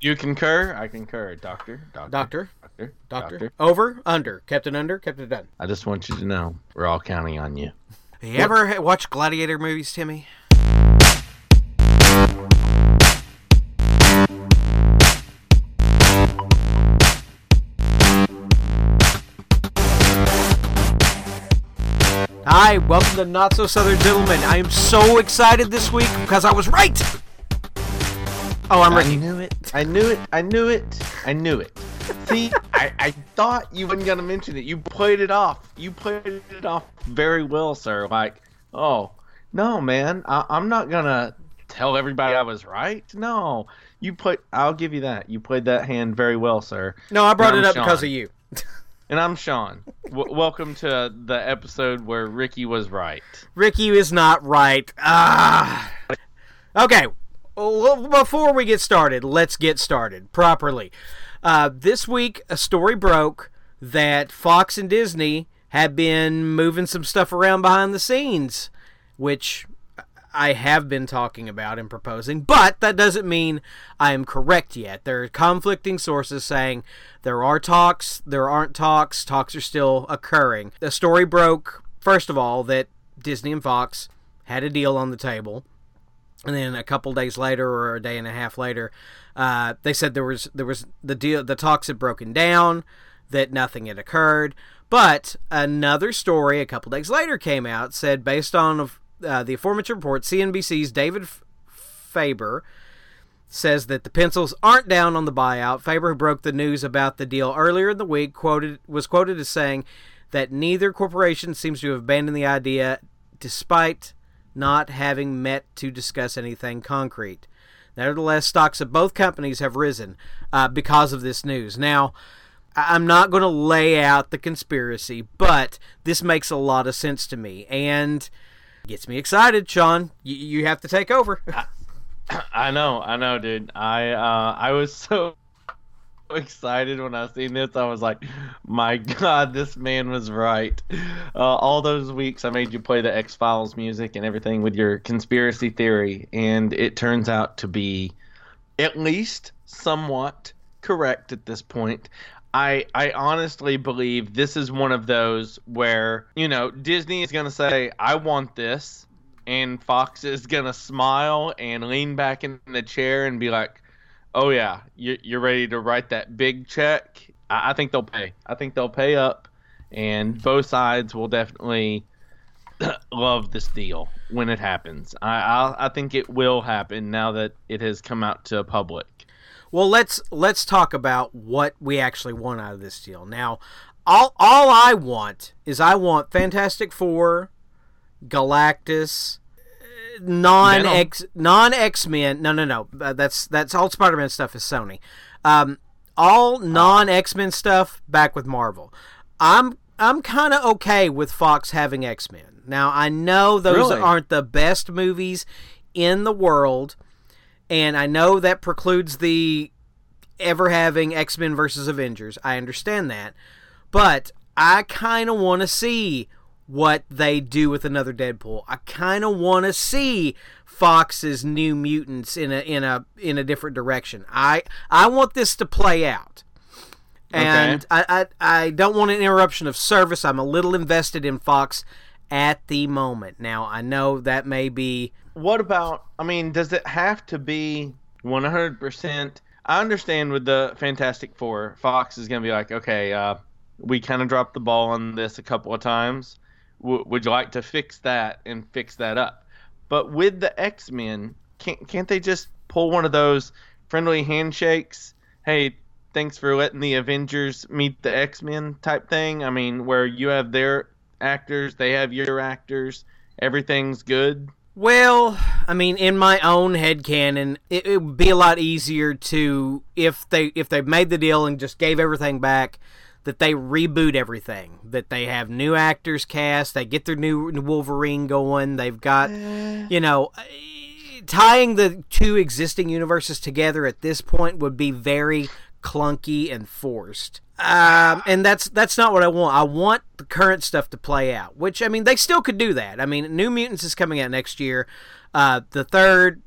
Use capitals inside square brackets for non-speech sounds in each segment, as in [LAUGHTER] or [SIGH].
You concur? I concur, Doctor. Doctor. Doctor. Doctor. Doctor. Over. Under. Kept it under. Kept it done. I just want you to know we're all counting on you. You ever ha- watch gladiator movies, Timmy? Hi, welcome to Not So Southern Gentlemen. I am so excited this week because I was right. Oh, I'm I Ricky. knew it. I knew it. I knew it. I knew it. See, I, I thought you weren't gonna mention it. You played it off. You played it off very well, sir. Like, oh no, man, I, I'm not gonna tell everybody I was right. No, you played. I'll give you that. You played that hand very well, sir. No, I brought it up Sean. because of you. [LAUGHS] And I'm Sean. W- welcome to the episode where Ricky was right. Ricky is not right. Ah. Okay. Well, before we get started, let's get started properly. Uh, this week, a story broke that Fox and Disney have been moving some stuff around behind the scenes, which I have been talking about and proposing, but that doesn't mean I am correct yet. There are conflicting sources saying there are talks, there aren't talks, talks are still occurring. The story broke, first of all, that Disney and Fox had a deal on the table. And then a couple days later, or a day and a half later, uh, they said there was there was the deal. The talks had broken down, that nothing had occurred. But another story a couple days later came out said based on uh, the aforementioned report, CNBC's David Faber says that the pencils aren't down on the buyout. Faber, who broke the news about the deal earlier in the week, quoted was quoted as saying that neither corporation seems to have abandoned the idea, despite not having met to discuss anything concrete. Nevertheless, stocks of both companies have risen uh, because of this news. Now, I- I'm not going to lay out the conspiracy, but this makes a lot of sense to me and gets me excited. Sean, you, you have to take over. [COUGHS] I know, I know, dude. I uh, I was [LAUGHS] so excited when I seen this. I was like, my God, this man was right. Uh, all those weeks I made you play the X Files music and everything with your conspiracy theory, and it turns out to be at least somewhat correct at this point. I, I honestly believe this is one of those where, you know, Disney is going to say, I want this. And Fox is going to smile and lean back in the chair and be like, oh, yeah, you, you're ready to write that big check. I, I think they'll pay. I think they'll pay up. And both sides will definitely [CLEARS THROAT] love this deal when it happens. I, I, I think it will happen now that it has come out to public. Well, let's let's talk about what we actually want out of this deal. Now, all all I want is I want Fantastic Four, Galactus, non X non X Men. No, no, no. Uh, that's that's all Spider Man stuff is Sony. Um, all non X Men stuff back with Marvel. I'm I'm kind of okay with Fox having X Men. Now I know those Really? aren't the best movies in the world, and I know that precludes the ever having X Men versus Avengers. I understand that, but I kind of want to see what they do with another Deadpool. I kind of want to see Fox's New Mutants in a in a in a different direction. I I want this to play out. And I, I I don't want an interruption of service. I'm a little invested in Fox at the moment. Now I know that may be what about i mean does it have to be 100% i understand with the fantastic four fox is going to be like okay uh, we kind of dropped the ball on this a couple of times w- would you like to fix that and fix that up? But with the x-men can't, can't they just pull one of those friendly handshakes? Hey thanks for letting the avengers meet the x-men type thing. I mean where you have their actors they have your actors everything's good. Well, I mean, in my own head canon, it, it would be a lot easier to if they if they made the deal and just gave everything back, that they reboot everything, that they have new actors cast, they get their new Wolverine going, they've got, you know, eh, tying the two existing universes together at this point would be very clunky and forced. Um, and that's that's not what I want. I want the current stuff to play out. Which I mean, they still could do that. I mean, New Mutants is coming out next year. Uh, the third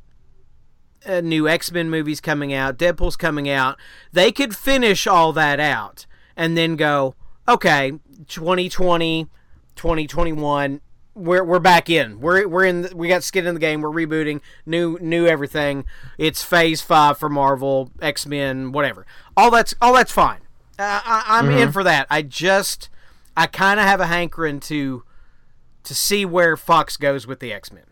uh, new X Men movies coming out, Deadpool's coming out. They could finish all that out and then go, okay, 2020, 2021, we're we're back in. We're we're in. The, we got skin in the game. We're rebooting. New new everything. It's Phase Five for Marvel, X Men, whatever. All that's all that's fine. Uh, I, am mm-hmm. in for that. I just I kind of have a hankering to to see where Fox goes with the X Men.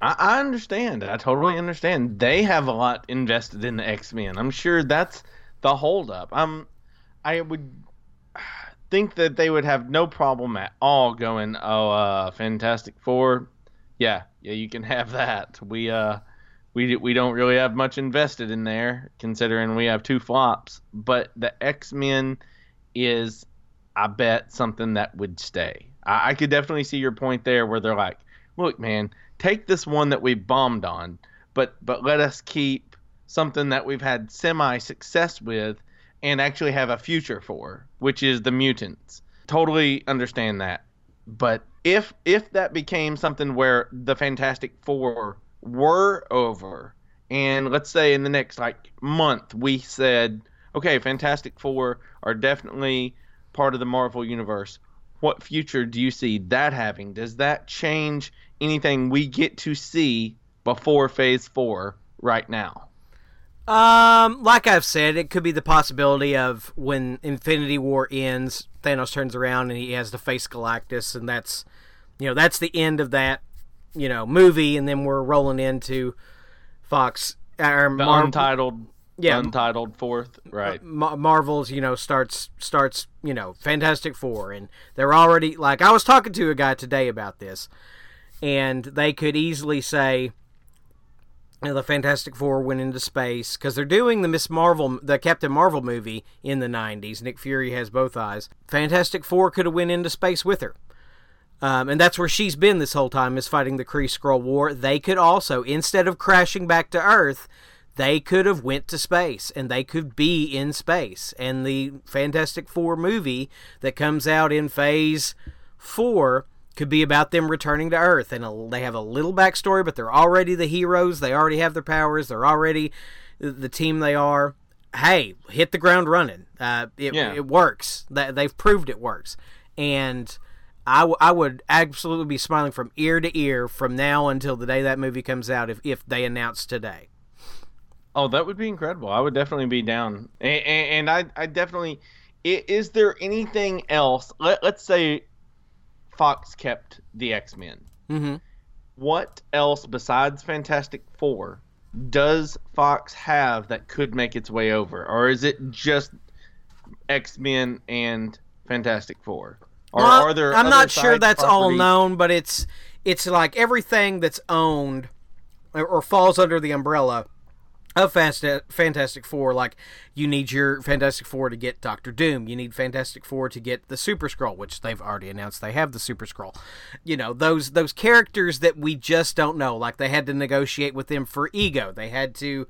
I, I understand. I totally understand. They have a lot invested in the X Men. I'm sure that's the holdup. I'm. I would think that they would have no problem at all going, oh, uh, Fantastic Four. Yeah, yeah, you can have that. We uh, we we don't really have much invested in there, considering we have two flops. But the X Men is, I bet, something that would stay. I, I could definitely see your point there, where they're like, look, man, take this one that we bombed on, but but let us keep something that we've had semi success with and actually have a future for, which is the mutants. Totally understand that. But if if that became something where the Fantastic Four were over, and let's say in the next like month we said, okay, Fantastic Four are definitely part of the Marvel universe. What future do you see that having? Does that change anything we get to see before Phase Four right now? Um, like I've said, it could be the possibility of when Infinity War ends, Thanos turns around and he has to face Galactus, and that's, you know, that's the end of that, you know, movie, and then we're rolling into Fox or the Mar- untitled, yeah, untitled fourth, right? Ma- Marvel's, you know, starts starts, you know, Fantastic Four, and they're already like I was talking to a guy today about this, and they could easily say you know, the Fantastic Four went into space because they're doing the Miss Marvel, the Captain Marvel movie in the '90s. Nick Fury has both eyes. Fantastic Four could have went into space with her, um, and that's where she's been this whole time is fighting the Kree Skrull War. They could also, instead of crashing back to Earth, they could have went to space and they could be in space. And the Fantastic Four movie that comes out in Phase Four could be about them returning to Earth, and a, they have a little backstory, but they're already the heroes. They already have their powers. They're already the team they are. Hey, hit the ground running. Uh, it, yeah. it works. They've proved it works, and I, w- I would absolutely be smiling from ear to ear from now until the day that movie comes out if, if they announce today. Oh, that would be incredible. I would definitely be down, and, and, I, I definitely. Is there anything else? Let, let's say Fox kept the X Men. Mm-hmm. What else besides Fantastic Four does Fox have that could make its way over, or is it just X Men and Fantastic Four? Or well, are there? I'm not sure that's properties? all known, but it's it's like everything that's owned or falls under the umbrella of uh, Fantastic Four, like you need your Fantastic Four to get Doctor Doom, you need Fantastic Four to get the Super Skrull, which they've already announced they have the Super Skrull. You know those those characters that we just don't know. Like they had to negotiate with them for Ego, they had to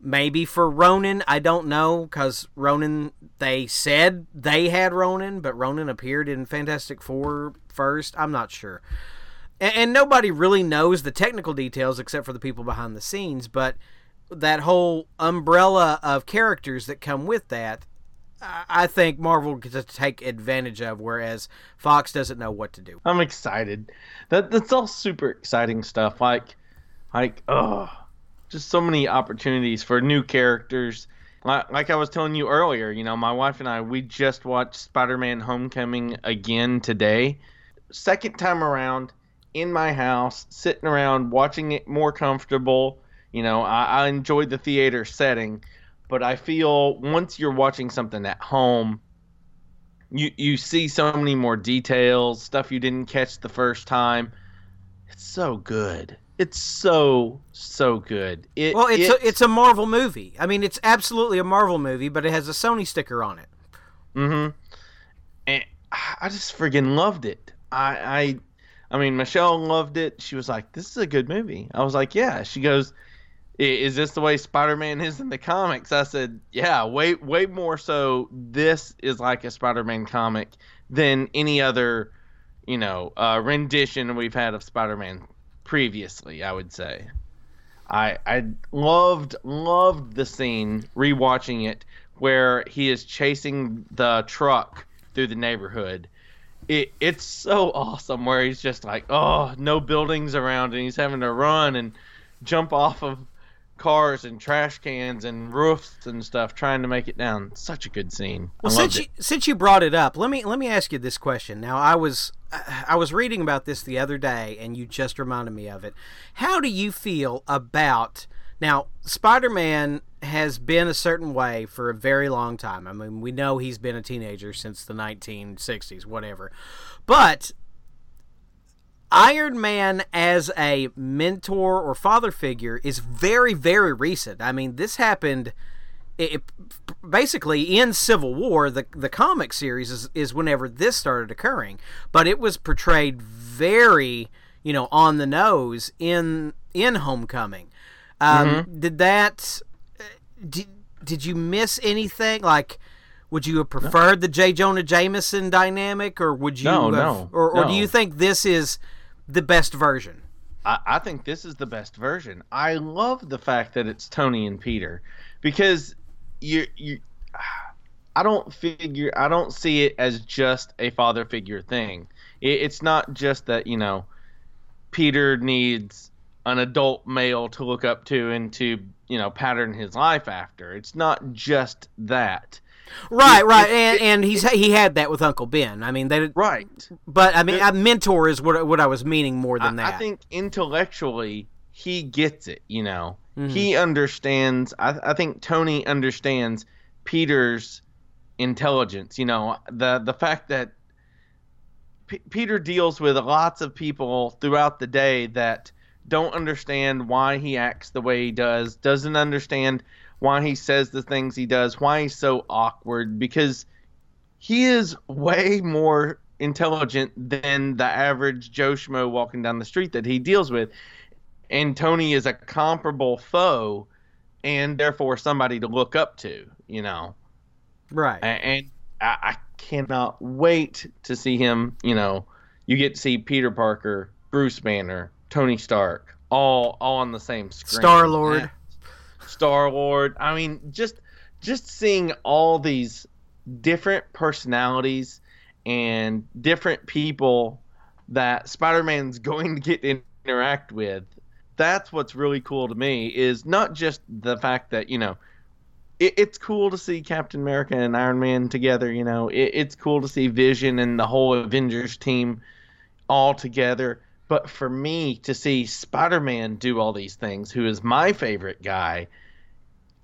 maybe for Ronan. I don't know because Ronan they said they had Ronan, but Ronan appeared in Fantastic Four first. I'm not sure. And, and nobody really knows the technical details except for the people behind the scenes, but that whole umbrella of characters that come with that, I think Marvel gets to take advantage of, whereas Fox doesn't know what to do. I'm excited. That that's all super exciting stuff. Like, like, oh, just so many opportunities for new characters. Like, like I was telling you earlier, you know, my wife and I we just watched Spider-Man: Homecoming again today. Second time around in my house, sitting around watching it more comfortable you know, I, I enjoyed the theater setting, but I feel once you're watching something at home, you you see so many more details, stuff you didn't catch the first time. It's so good. It's so so good. It, well, it's a, it's a Marvel movie. I mean, it's absolutely a Marvel movie, but it has a Sony sticker on it. Mm-hmm. And I just friggin' loved it. I I I mean, Michelle loved it. She was like, "This is a good movie." I was like, "Yeah." She goes, is this the way Spider-Man is in the comics? I said, yeah, way way more so. This is like a Spider-Man comic than any other, you know, uh, rendition we've had of Spider-Man previously. I would say. I I loved loved the scene rewatching it where he is chasing the truck through the neighborhood. It it's so awesome where he's just like, oh, no buildings around and he's having to run and jump off of cars and trash cans and roofs and stuff trying to make it down. Such a good scene. Well, since you since you brought it up, let me let me ask you this question. Now, I was I was reading about this the other day, and you just reminded me of it. How do you feel about now? Spider-Man has been a certain way for a very long time. I mean, we know he's been a teenager since the 1960s, whatever. But Iron Man as a mentor or father figure is very, very recent. I mean, this happened it, it- basically in Civil War. The the comic series is, is whenever this started occurring, but it was portrayed very, you know, on the nose in in Homecoming. Um, Did that? Did, did you miss anything? Like, would you have preferred the J. Jonah Jameson dynamic, or would you? No, have, no, Or, or do you think this is the best version? I, I think this is the best version. I love the fact that it's Tony and Peter because you you I don't figure I don't see it as just a father figure thing. It, it's not just that you know Peter needs an adult male to look up to and to you know pattern his life after. It's not just that. Right, right, and and he's he had that with Uncle Ben. I mean, they, Right. but I mean, It- a mentor is what what I was meaning more I, than that. I think intellectually he gets it. You know, Mhm. he understands. I, I think Tony understands Peter's intelligence. You know, the the fact that P- Peter deals with lots of people throughout the day that don't understand why he acts the way he does, doesn't understand why he says the things he does, why he's so awkward, because he is way more intelligent than the average Joe Schmo walking down the street that he deals with. And Tony is a comparable foe and therefore somebody to look up to, you know. right. And I, I cannot wait to see him, you know, you get to see Peter Parker, Bruce Banner, Tony Stark, all all on the same screen. Star-Lord. Star Lord. I mean, just just seeing all these different personalities and different people that Spider-Man's [LAUGHS] going to get to interact with. That's what's really cool to me is not just the fact that, you know, it, it's cool to see Captain America and Iron Man together, you know. It, it's cool to see Vision and the whole Avengers team all together. But for me to see Spider Man do all these things, who is my favorite guy,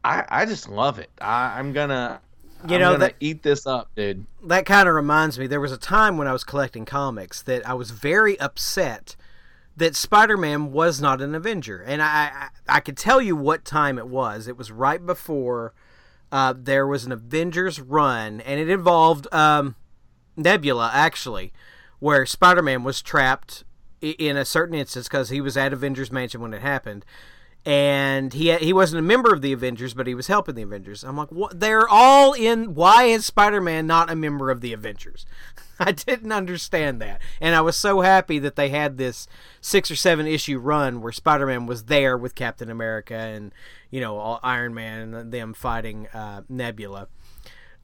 I, I just love it. I, I'm gonna You I'm know, that- eat this up, dude. that kind of reminds me there was a time when I was collecting comics that I was very upset that Spider-Man was not an Avenger, and I I, I could tell you what time it was. It was right before uh, there was an Avengers run, and it involved um, Nebula actually, where Spider-Man was trapped in a certain instance because he was at Avengers Mansion when it happened. And he he wasn't a member of the Avengers, but he was helping the Avengers. I'm like, what? They're all in. Why is Spider-Man not a member of the Avengers? [LAUGHS] I didn't understand that, and I was so happy that they had this six or seven issue run where Spider-Man was there with Captain America and you know all Iron Man and them fighting uh, Nebula.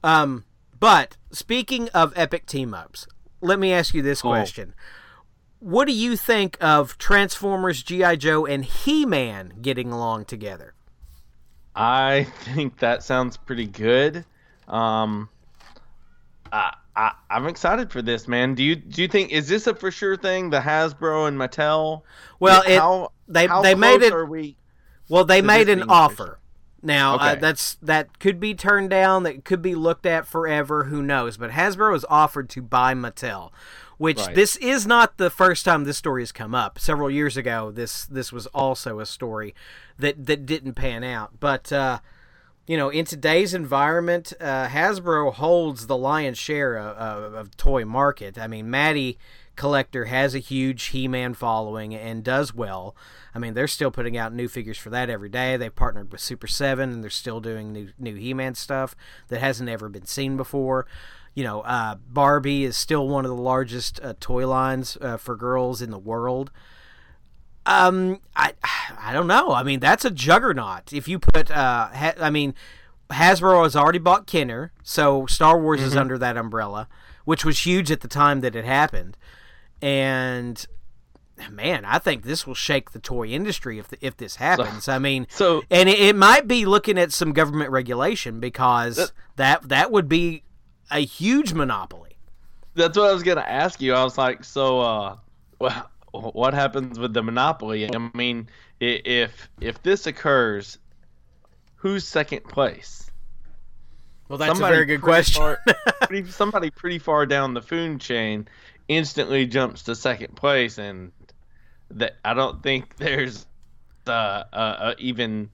Um, but speaking of epic team ups, let me ask you this Oh. question: What do you think of Transformers, GI Joe, and He Man getting along together? I think that sounds pretty good. Um, I, I I'm excited for this, man. Do you do you think is this a for sure thing? The Hasbro and Mattel. Well, it, how they how they made it. Are we? Well, they made an offer. Now uh, that's that could be turned down. That could be looked at forever. Who knows? But Hasbro has offered to buy Mattel, which Right. this is not the first time this story has come up. Several years ago, this this was also a story that that didn't pan out. But uh, you know, in today's environment, uh, Hasbro holds the lion's share of, of, of toy market. I mean, Matty Collector has a huge He-Man following and does well. I mean, they're still putting out new figures for that every day. They partnered with Super Seven, and they're still doing new new He-Man stuff that hasn't ever been seen before. You know, uh, Barbie is still one of the largest uh, toy lines uh, for girls in the world. Um, I I don't know. I mean, that's a juggernaut. If you put, uh, ha- I mean, Hasbro has already bought Kenner, so Star Wars mm-hmm. is under that umbrella, which was huge at the time that it happened. And man, I think this will shake the toy industry if the, if this happens. So, I mean, so and it, it, might be looking at some government regulation because that, that that would be a huge monopoly. That's what I was gonna ask you. I was like, so, uh, well, what happens with the monopoly? I mean, if if this occurs, who's second place? Well, that's somebody a very good question. Far, [LAUGHS] pretty, somebody pretty far down the food chain instantly jumps to second place, and that I don't think there's uh, uh, uh, even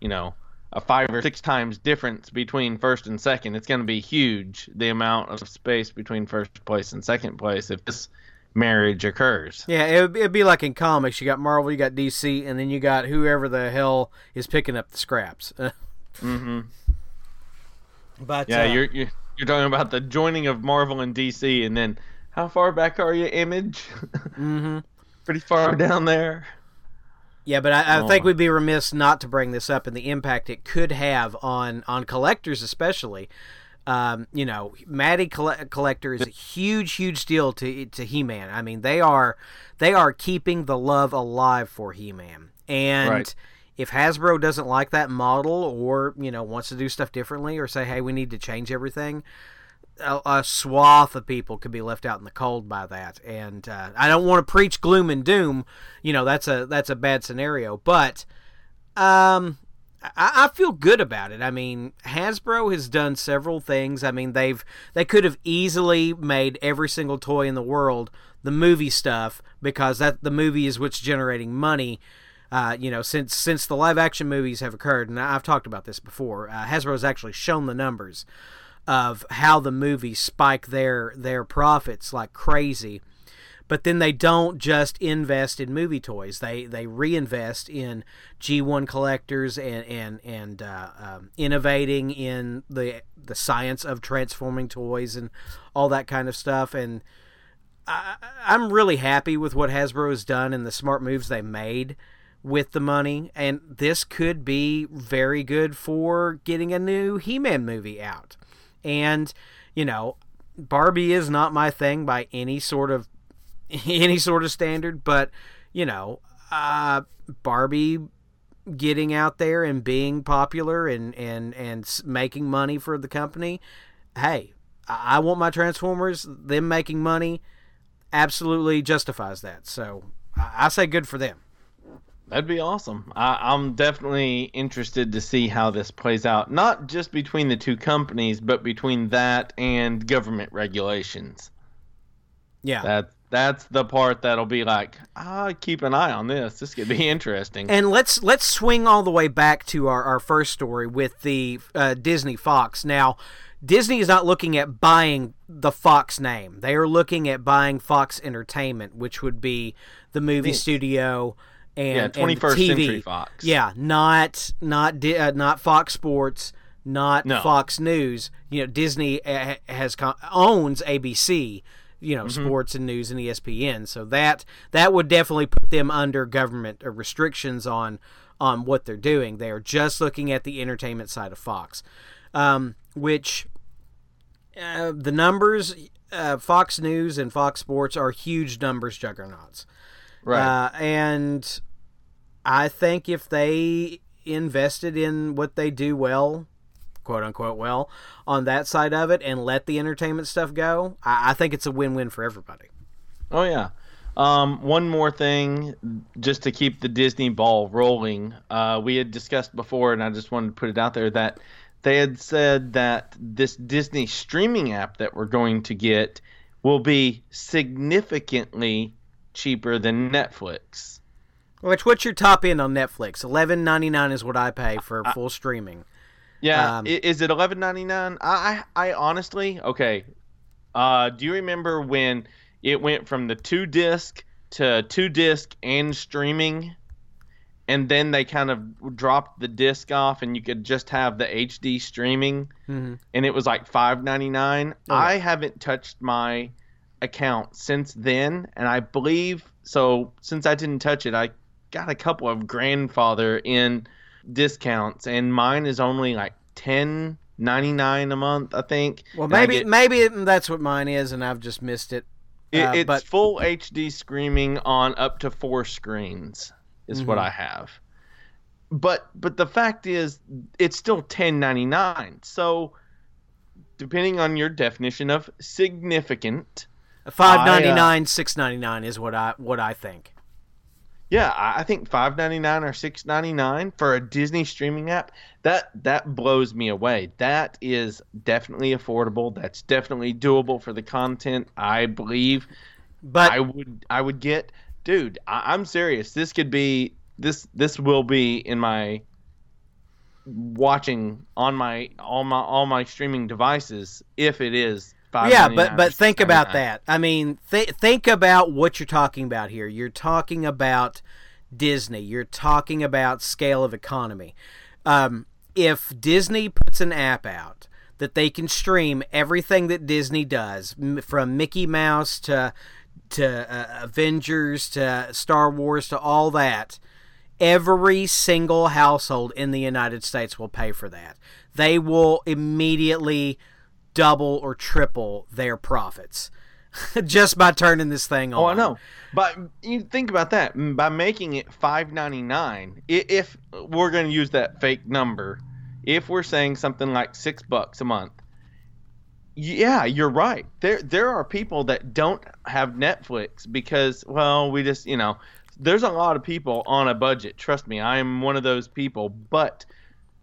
you know a five or six times difference between first and second. It's going to be huge the amount of space between first place and second place if this marriage occurs. Yeah, it would, it'd be like in comics. You got Marvel, you got DC, and then you got whoever the hell is picking up the scraps. [LAUGHS] mm-hmm. But yeah, uh, you're, you're you're talking about the joining of Marvel and DC, and then how far back are you, Image? mm-hmm. [LAUGHS] Pretty far down there. Yeah, but I, I oh. think we'd be remiss not to bring this up and the impact it could have on on collectors, especially. Um, you know, Matty coll- collector is a huge, huge deal to to He Man. I mean, they are they are keeping the love alive for He Man, and right. if Hasbro doesn't like that model, or you know wants to do stuff differently, or say, hey, we need to change everything, a, a, swath of people could be left out in the cold by that. And uh, I don't want to preach gloom and doom. You know, that's a that's a bad scenario. But um, I, I, feel good about it. I mean, Hasbro has done several things. I mean, they've they could have easily made every single toy in the world the movie stuff because that the movie is what's generating money. Uh, you know, since since the live action movies have occurred, and I've talked about this before, uh, has actually shown the numbers of how the movies spike their their profits like crazy. But then they don't just invest in movie toys; they they reinvest in G1 collectors and and and uh, um, innovating in the the science of transforming toys and all that kind of stuff. And I, I'm really happy with what Hasbro has done and the smart moves they made with the money, and this could be very good for getting a new He-Man movie out. And, you know, Barbie is not my thing by any sort of [LAUGHS] any sort of standard, but you know, uh, Barbie getting out there and being popular and and and making money for the company. Hey, I want my Transformers. Them making money absolutely justifies that. So I say good for them. That'd be awesome. I, am definitely interested to see how this plays out, not just between the two companies, but between that and government regulations. Yeah, that that's the part that'll be like, ah, keep an eye on this. This could be [LAUGHS] interesting. And let's let's swing all the way back to our, our first story with the uh, Disney Fox. Now, Disney is not looking at buying the Fox name; they are looking at buying Fox Entertainment, which would be the movie studio and yeah, 21st TV. Century Fox. Yeah, not not uh, not Fox Sports, not no. Fox News. You know, Disney uh, has owns ABC. You know, mm-hmm. sports and news and ESPN. So that that would definitely put them under government uh, restrictions on on what they're doing. They are just looking at the entertainment side of Fox, um, which uh, the numbers. Uh, Fox News and Fox Sports are huge numbers juggernauts. Right. Uh, and I think if they invested in what they do well, quote unquote well, on that side of it and let the entertainment stuff go, I, I think it's a win win for everybody. Oh, yeah. Um, one more thing, just to keep the Disney ball rolling. Uh, we had discussed before, and I just wanted to put it out there that they had said that this Disney streaming app that we're going to get will be significantly cheaper than Netflix. Which what's your top end on Netflix? Eleven ninety nine is what I pay for full streaming. Yeah, um, is it eleven ninety nine? I I honestly okay. Uh, do you remember when it went from the two disc to two disc and streaming, and then they kind of dropped the disc off, and you could just have the HD streaming, mm-hmm. and it was like five ninety nine. Oh, I haven't touched my account since then, and I believe so. Since I didn't touch it, I got a couple of grandfather in discounts, and mine is only like ten ninety nine a month, I think. Well, maybe get- maybe that's what mine is, and I've just missed it. it- uh, it's but- full HD screaming on up to four screens is what Mhm. I have. But but the fact is, it's still ten ninety nine. So depending on your definition of significant, Five ninety uh, nine, six ninety nine is what I what I think. Yeah, I I think five ninety nine or six ninety nine for a Disney streaming app that that blows me away. That is definitely affordable. That's definitely doable for the content. I believe But I would I would get, dude. I, I'm serious. This could be this this will be in my watching on my all my all my streaming devices if it is. Yeah, $5.99 but but think about $6.99. that. I mean, th- think about what you're talking about here. You're talking about Disney. You're talking about scale of economy. Um, if Disney puts an app out that they can stream everything that Disney does, m- from Mickey Mouse to to uh, Avengers to Star Wars to all that, every single household in the United States will pay for that. They will immediately double or triple their profits [LAUGHS] just by turning this thing on. Oh, I know. But you think about that Mm, by making it five ninety nine. If we're going to use that fake number, if we're saying something like six bucks a month, yeah, you're right. There there are people that don't have Netflix because well, we just you know, there's a lot of people on a budget. Trust me, I am one of those people. But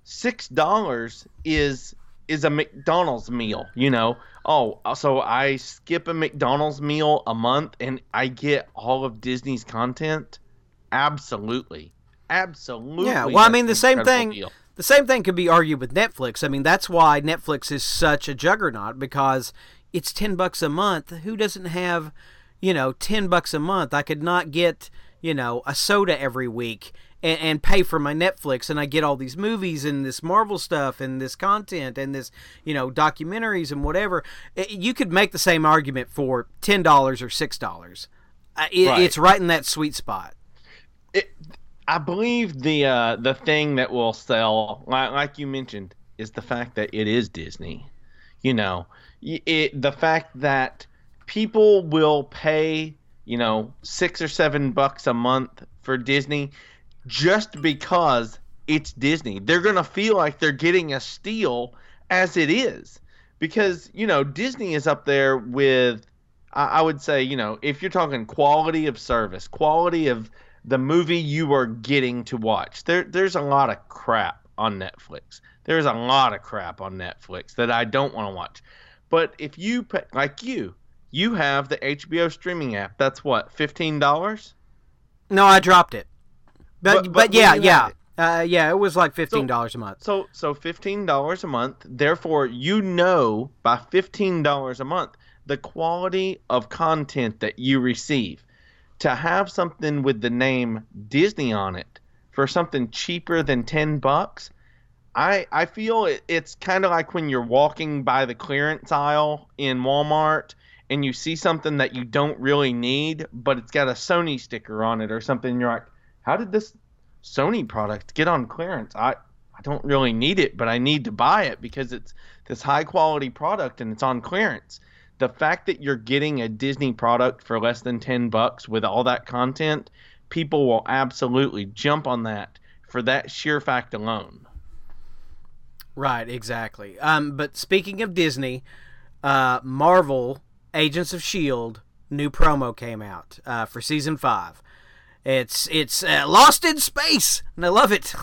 six dollars is is a McDonald's meal, you know. Oh, uh, so I skip a McDonald's meal a month and I get all of Disney's content? Absolutely. Absolutely. Yeah, well, I mean, the same thing- deal. The same thing could be argued with Netflix. I mean, that's why Netflix is such a juggernaut because it's 10 bucks a month. Who doesn't have, you know, 10 bucks a month? I could not get, you know, a soda every week and, and pay for my Netflix and I get all these movies and this Marvel stuff and this content and this, you know, documentaries and whatever. Eh, You could make the same argument for $10 or $6. Uh, it, Right. It's right in that sweet spot. it, I believe the uh, the thing that will sell, like, like you mentioned, is the fact that it is Disney. You know, it the fact that people will pay, you know, six or seven bucks a month for Disney just because it's Disney. They're gonna feel like they're getting a steal as it is, because you know Disney is up there with I, would say, you know, if you're talking quality of service, quality of the movie you are getting to watch, there there's a lot of crap on Netflix. There's a lot of crap on Netflix that I don't want to watch. But if you like you, you have the HBO streaming app. That's what fifteen dollars. No, I dropped it. But But- but, but yeah, yeah. Uh, yeah, it was like fifteen dollars a month. So so fifteen dollars a month. Therefore, you know by fifteen dollars a month the quality of content that you receive. To have something with the name Disney on it for something cheaper than ten bucks, I I feel it, it's kind of like when you're walking by the clearance aisle in Walmart and you see something that you don't really need, but it's got a Sony sticker on it or something. You're like, how did this Sony product get on clearance? I I don't really need it, but I need to buy it because it's this high quality product and it's on clearance. The fact that you're getting a Disney product for less than 10 bucks with all that content, people will absolutely jump on that for that sheer fact alone. Right, exactly. Um, but speaking of Disney, uh, Marvel Agents of Shield new promo came out uh, for season five. It's it's uh, Lost in Space, and I love it.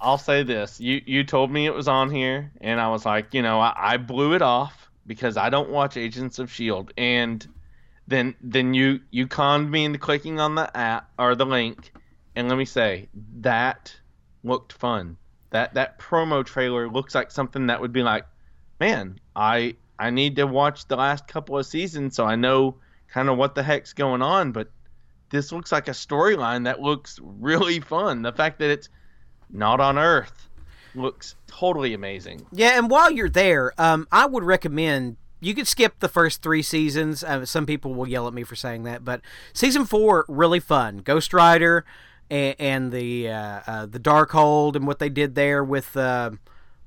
I'll say this: you you told me it was on here, and I was like, you know, I, I blew it off because I don't watch Agents of Shield, and then then you you conned me into clicking on the app or the link, and let me say that looked fun. That that promo trailer looks like something that would be like, man, I I need to watch the last couple of seasons so I know kind of what the heck's going on, but this looks like a storyline that looks really fun. The fact that it's not on Earth looks totally amazing. Yeah, and while you're there, um, I would recommend you could skip the first three seasons. Uh, some people will yell at me for saying that, but season four really fun. Ghost Rider and, and the uh, uh, the Darkhold and what they did there with uh,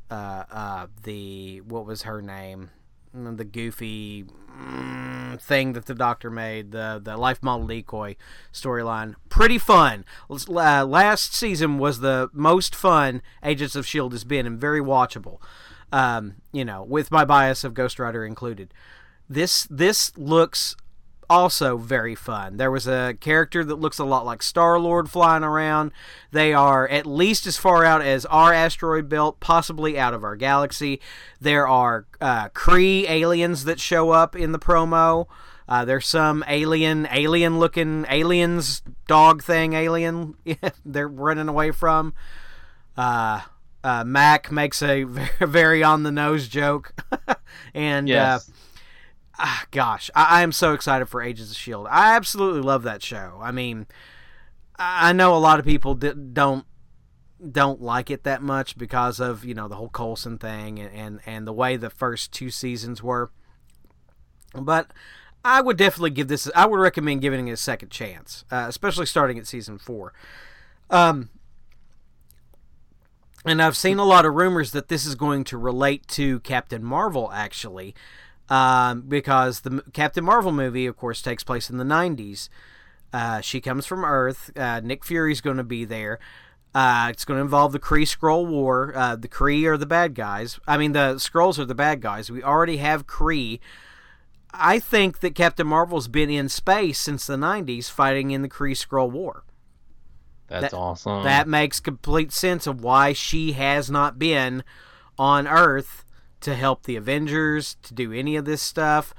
uh, uh, the what was her name, the goofy mm, thing that the Doctor made, the the life model decoy storyline, pretty fun. Uh, last season was the most fun Agents of Shield has been, and very watchable. Um, you know, with my bias of Ghost Rider included. This this looks also very fun. There was a character that looks a lot like Star Lord flying around. They are at least as far out as our asteroid belt, possibly out of our galaxy. There are uh, Kree aliens that show up in the promo. Uh, there's some alien, alien looking aliens dog thing, alien [LAUGHS] they're running away from. Uh, uh, Mack makes a [LAUGHS] very on the nose joke, [LAUGHS] and uh, yes. Ah, gosh, I, I am so excited for Agents of Shield. I absolutely love that show. I mean, I know a lot of people don't don't like it that much because of you know the whole Coulson thing and, and and the way the first two seasons were. But I would definitely give this. I would recommend giving it a second chance, uh, especially starting at season four. Um, and I've seen a lot of rumors that this is going to relate to Captain Marvel actually, um, because the Captain Marvel movie, of course, takes place in the 90s. Uh, she comes from Earth. Uh, Nick Fury's going to be there. Uh, it's going to involve the Kree Skrull War. Uh, the Kree are the bad guys. I mean, the Skrulls are the bad guys. We already have Kree. I think that Captain Marvel's been in space since the 90s fighting in the Kree Skrull War. That's that, awesome. That makes complete sense of why she has not been on Earth to help the Avengers to do any of this stuff.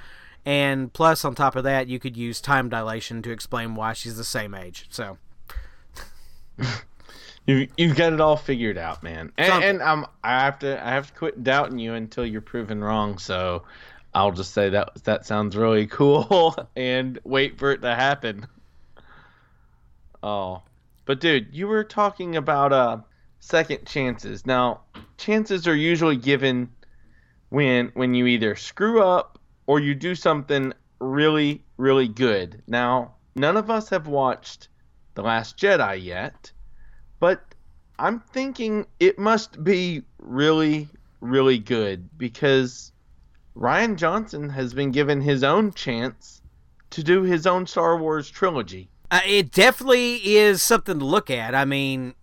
And plus, on top of that, you could use time dilation to explain why she's the same age. So. [LAUGHS] you you've got it all figured out, man. And, and um, I have to I have to quit doubting you until you're proven wrong. So I'll just say that that sounds really [LAUGHS] cool and wait for it to happen. Oh, but dude, you were talking about uh second chances. Now, chances are usually given when when you either screw up or you do something really really good. Now, none of us have watched The Last Jedi yet, but I'm thinking it must be really really good because Rian Johnson has been given his own chance to do his own Star Wars trilogy. Uh, it definitely is something to look at. I mean,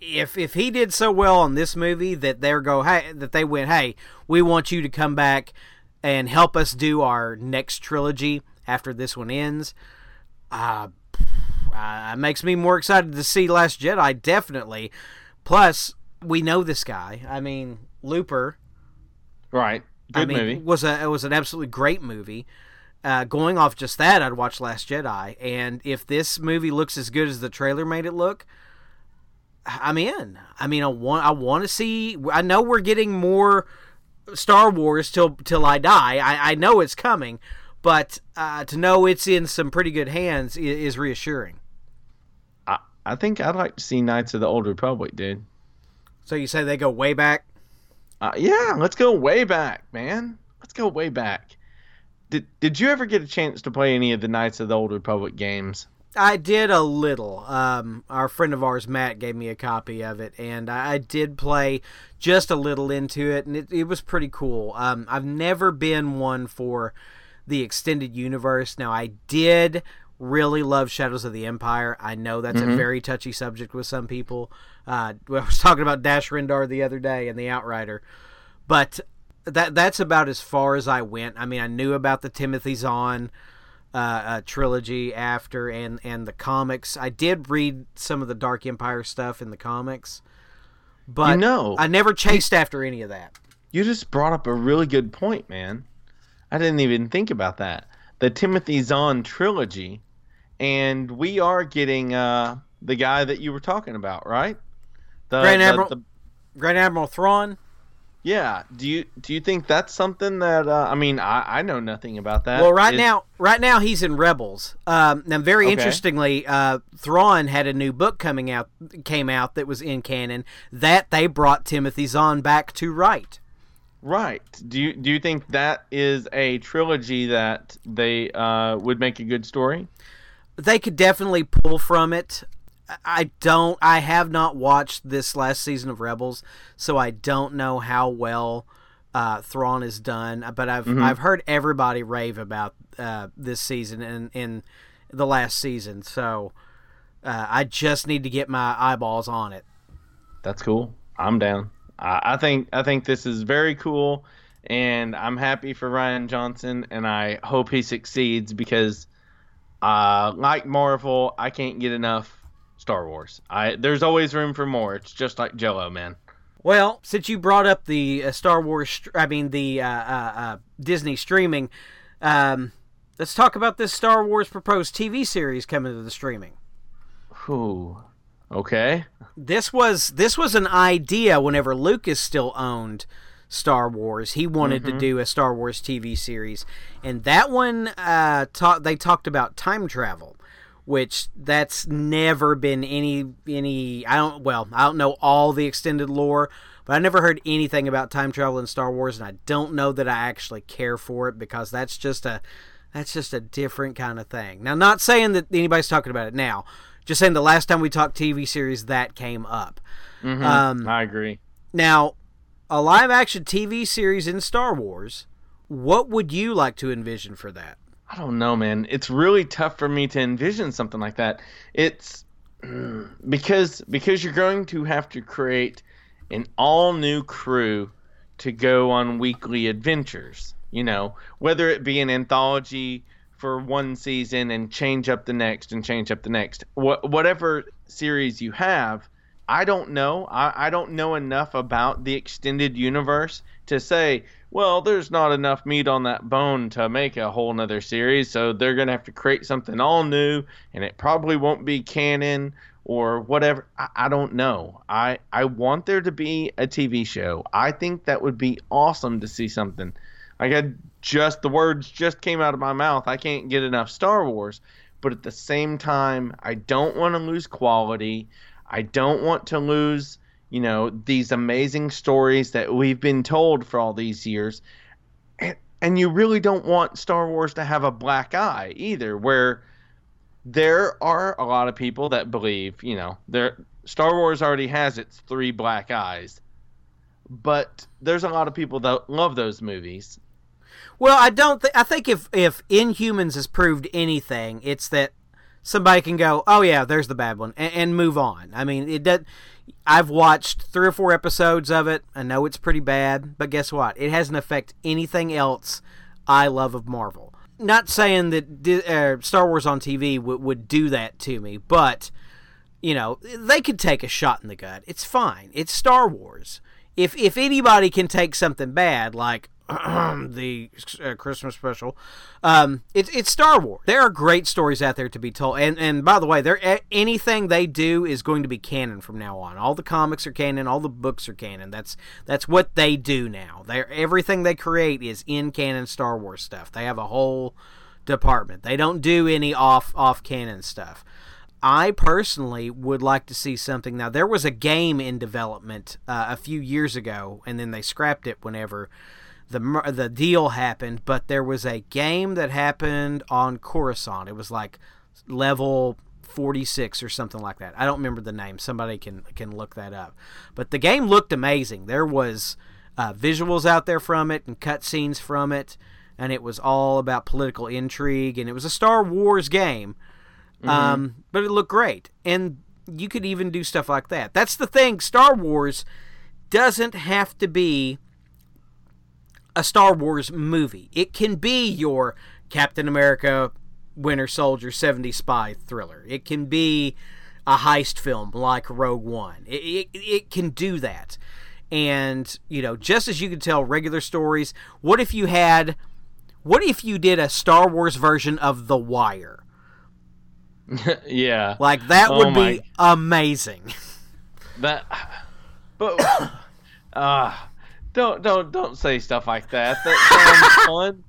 if if he did so well on this movie that they're go hey that they went hey we want you to come back and help us do our next trilogy after this one ends, uh, uh makes me more excited to see Last Jedi definitely. Plus, we know this guy. I mean, Looper. Right. Good I mean, movie. Was a it was an absolutely great movie. Uh, going off just that, I'd watch Last Jedi, and if this movie looks as good as the trailer made it look, I'm in. I mean, I want I want to see. I know we're getting more Star Wars till till I die. I, I know it's coming, but uh, to know it's in some pretty good hands is, is reassuring. I I think I'd like to see Knights of the Old Republic, dude. So you say they go way back? Uh, yeah, let's go way back, man. Let's go way back. Did Did you ever get a chance to play any of the Knights of the Old Republic games? I did a little. Um, our friend of ours, Matt, gave me a copy of it, and I did play just a little into it, and it, it was pretty cool. Um, I've never been one for the extended universe. Now, I did really love Shadows of the Empire. I know that's mm-hmm. a very touchy subject with some people. Uh, [LAUGHS] I was talking about Dash Rendar the other day and the Outrider, but that that's about as far as I went. I mean, I knew about the Timothy Zahn uh, uh, trilogy after and and the comics. I did read some of the Dark Empire stuff in the comics, but you know, I never chased you, after any of that. You just brought up a really good point, man. I didn't even think about that. The Timothy Zahn trilogy, and we are getting uh, the guy that you were talking about, right? The, Grand Admiral, the, the... Grand Admiral Thrawn. Yeah. Do you do you think that's something that uh, I mean I, I know nothing about that. Well, right now, right now he's in Rebels. Um, now, very okay. interestingly, uh, Thrawn had a new book coming out came out that was in canon that they brought Timothy Zahn back to write. Right. Do you do you think that is a trilogy that they uh, would make a good story? They could definitely pull from it. I don't. I have not watched this last season of Rebels, so I don't know how well uh, Thrawn is done. But I've Mm-hmm. I've heard everybody rave about uh, this season and in the last season. So uh, I just need to get my eyeballs on it. That's cool. I'm down. I, I think I think this is very cool, and I'm happy for Rian Johnson, and I hope he succeeds because, uh, like Marvel, I can't get enough Star Wars. I there's always room for more. It's just like Jello, man. Well, since you brought up the uh, Star Wars, I mean the uh, uh, uh, Disney streaming, um, let's talk about this Star Wars proposed TV series coming to the streaming. Whew. Okay. This was this was an idea whenever Lucas still owned Star Wars. He wanted to do a Star Wars TV series, and that one uh, ta- they talked about time travel, which that's never been any any. I don't well I don't know all the extended lore, but I never heard anything about time travel in Star Wars, and I don't know that I actually care for it because that's just a that's just a different kind of thing. Now, not saying that anybody's talking about it now. Just saying the last time we talked TV series that came up. Mhm. Um, I agree. Now, a live action TV series in Star Wars, what would you like to envision for that? I don't know, man. It's really tough for me to envision something like that. It's [CLEARS THROAT] because because you're going to have to create an all new crew to go on weekly adventures. You know, whether it be an anthology for one season and change up the next and change up the next. What whatever series you have, I don't know. I, I don't know enough about the extended universe to say, well, there's not enough meat on that bone to make a whole nother series, so they're gonna have to create something all new, and it probably won't be canon or whatever. I, I don't know. I I want there to be a TV show. I think that would be awesome to see something. Like I just the words just came out of my mouth. I can't get enough Star Wars, but at the same time, I don't want to lose quality. I don't want to lose, you know, these amazing stories that we've been told for all these years. And, you really don't want Star Wars to have a black eye either, where there are a lot of people that believe, you know, there Star Wars already has its three black eyes. But there's a lot of people that love those movies. Well, I don't. Th- I think if if Inhumans has proved anything, it's that somebody can go, "Oh yeah, there's the bad one," and, and move on. I mean, it does. I've watched three or four episodes of it. I know it's pretty bad, but guess what? It hasn't affected anything else I love of Marvel. Not saying that uh, Star Wars on TV w- would do that to me, but you know they could take a shot in the gut. It's fine. It's Star Wars. If if anybody can take something bad like [CLEARS THROAT] the uh, Christmas special. Um, it's it's Star Wars. There are great stories out there to be told, and and by the way, there anything they do is going to be canon from now on. All the comics are canon, all the books are canon. That's that's what they do now. They everything they create is in canon Star Wars stuff. They have a whole department. They don't do any off off canon stuff. I personally would like to see something. Now there was a game in development uh, a few years ago, and then they scrapped it whenever the the deal happened. But there was a game that happened on Coruscant. It was like level 46 or something like that. I don't remember the name. Somebody can can look that up. But the game looked amazing. There was uh, visuals out there from it and cutscenes from it, and it was all about political intrigue. And it was a Star Wars game, um, but it looked great. And you could even do stuff like that. That's the thing. Star Wars doesn't have to be a Star Wars movie. It can be your Captain America, Winter Soldier, 70 spy thriller. It can be a heist film like Rogue One. It, it, it can do that. And, you know, just as you can tell regular stories, what if you had. What if you did a Star Wars version of The Wire? [LAUGHS] yeah. Like, that Oh would my- be amazing. [LAUGHS] That, but, [COUGHS] uh, don't don't don't say stuff like that. That sounds [LAUGHS] fun.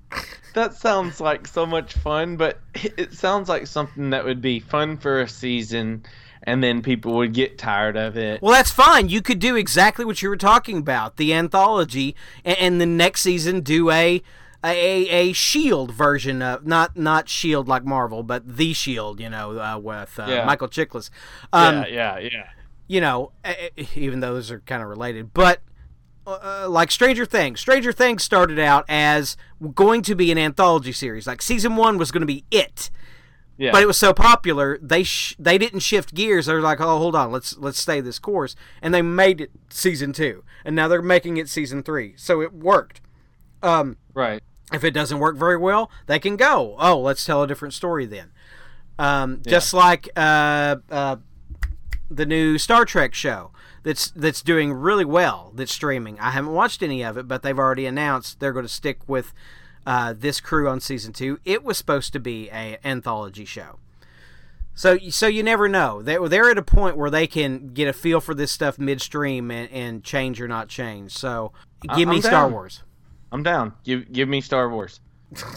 That sounds like so much fun, but it sounds like something that would be fun for a season, and then people would get tired of it. Well, that's fine. You could do exactly what you were talking about, the anthology, and, and the next season do a a a Shield version of not not Shield like Marvel, but the Shield. You know, uh, with uh, Yeah. Michael Chiklis. Um, yeah, yeah, yeah. you know, even though those are kind of related, but uh, like Stranger Things. Stranger Things started out as going to be an anthology series. Like season one was going to be it, Yeah. but it was so popular they sh- they didn't shift gears. They were like, oh, hold on, let's let's stay this course, and they made it season two, and now they're making it season three. So it worked. Um, right. if it doesn't work very well, they can go. Oh, let's tell a different story then. Um, Just like uh, uh, the new Star Trek show that's that's doing really well. That's streaming. I haven't watched any of it, but they've already announced they're going to stick with uh, this crew on season two. It was supposed to be a anthology show. So, so you never know. They're, they're at a point where they can get a feel for this stuff midstream and, and change or not change. So, give I- me I'm Star. Wars. I'm down. Give give me Star Wars.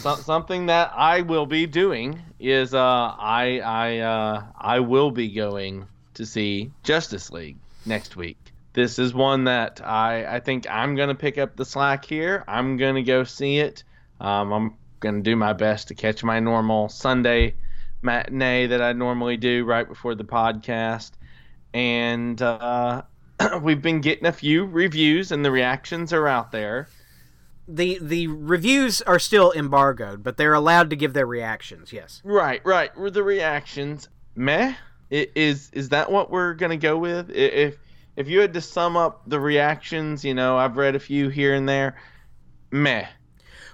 so, something that I will be doing is uh I I uh I will be going to see Justice League next week. This is one that I I think I'm gonna pick up the slack here. I'm gonna go see it. Um, I'm gonna do my best to catch my normal Sunday matinee that I normally do right before the podcast, and uh, [CLEARS THROAT] we've been getting a few reviews and the reactions are out there. the the reviews are still embargoed, but they're allowed to give their reactions. Yes. Right, right. The reactions meh? Is is that what we're gonna go with? If if you had to sum up the reactions, you know, I've read a few here and there. Meh.